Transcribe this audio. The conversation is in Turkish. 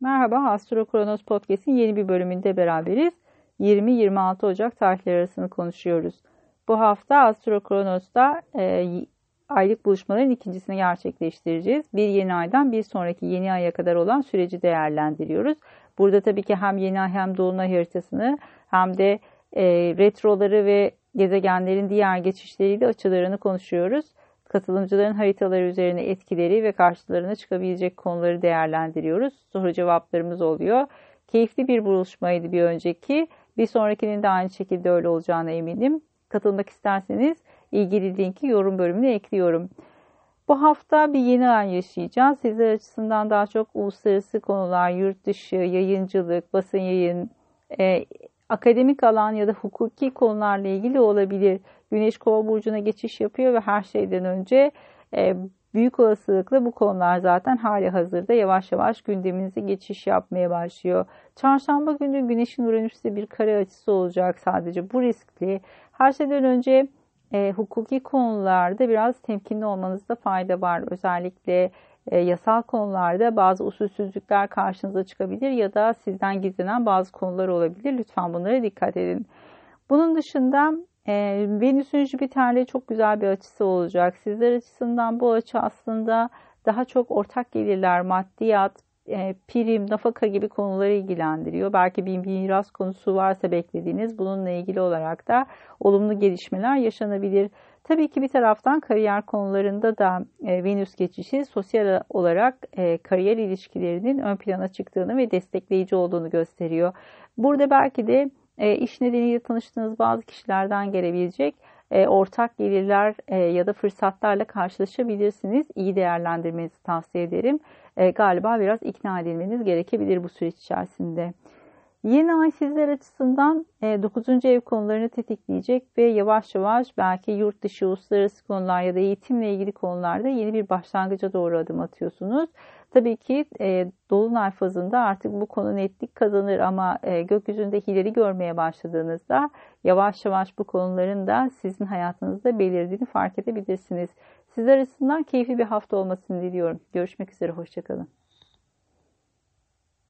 Merhaba, Astro Kronos Podcast'in yeni bir bölümünde beraberiz. 20-26 Ocak tarihleri arasını konuşuyoruz. Bu hafta Astro Kronos'ta e, aylık buluşmaların ikincisini gerçekleştireceğiz. Bir yeni aydan bir sonraki yeni aya kadar olan süreci değerlendiriyoruz. Burada tabii ki hem yeni ay hem dolunay haritasını hem de e, retroları ve gezegenlerin diğer geçişleriyle açılarını konuşuyoruz katılımcıların haritaları üzerine etkileri ve karşılarına çıkabilecek konuları değerlendiriyoruz. Soru cevaplarımız oluyor. Keyifli bir buluşmaydı bir önceki. Bir sonrakinin de aynı şekilde öyle olacağına eminim. Katılmak isterseniz ilgili linki yorum bölümüne ekliyorum. Bu hafta bir yeni ay yaşayacağız. Sizler açısından daha çok uluslararası konular, yurt dışı, yayıncılık, basın yayın, e, akademik alan ya da hukuki konularla ilgili olabilir. Güneş kova burcuna geçiş yapıyor ve her şeyden önce e, büyük olasılıkla bu konular zaten hali hazırda yavaş yavaş gündeminize geçiş yapmaya başlıyor. Çarşamba günü Güneş'in Uranüs'te bir kare açısı olacak sadece. Bu riskli. Her şeyden önce e, hukuki konularda biraz temkinli olmanızda fayda var. Özellikle yasal konularda bazı usulsüzlükler karşınıza çıkabilir ya da sizden gizlenen bazı konular olabilir. Lütfen bunlara dikkat edin. Bunun dışında e, Venüs'ün Jüpiter'le çok güzel bir açısı olacak. Sizler açısından bu açı aslında daha çok ortak gelirler, maddiyat, e, prim, nafaka gibi konuları ilgilendiriyor. Belki bir miras konusu varsa beklediğiniz bununla ilgili olarak da olumlu gelişmeler yaşanabilir. Tabii ki bir taraftan kariyer konularında da e, Venüs geçişi sosyal olarak e, kariyer ilişkilerinin ön plana çıktığını ve destekleyici olduğunu gösteriyor. Burada belki de e, iş nedeniyle tanıştığınız bazı kişilerden gelebilecek ortak gelirler e, ya da fırsatlarla karşılaşabilirsiniz. İyi değerlendirmenizi tavsiye ederim. E, galiba biraz ikna edilmeniz gerekebilir bu süreç içerisinde. Yeni ay sizler açısından 9. E, ev konularını tetikleyecek ve yavaş yavaş belki yurt dışı, uluslararası konular ya da eğitimle ilgili konularda yeni bir başlangıca doğru adım atıyorsunuz. Tabii ki e, dolunay fazında artık bu konu netlik kazanır ama e, gökyüzünde hileli görmeye başladığınızda yavaş yavaş bu konuların da sizin hayatınızda belirdiğini fark edebilirsiniz. Sizler açısından keyifli bir hafta olmasını diliyorum. Görüşmek üzere, hoşçakalın.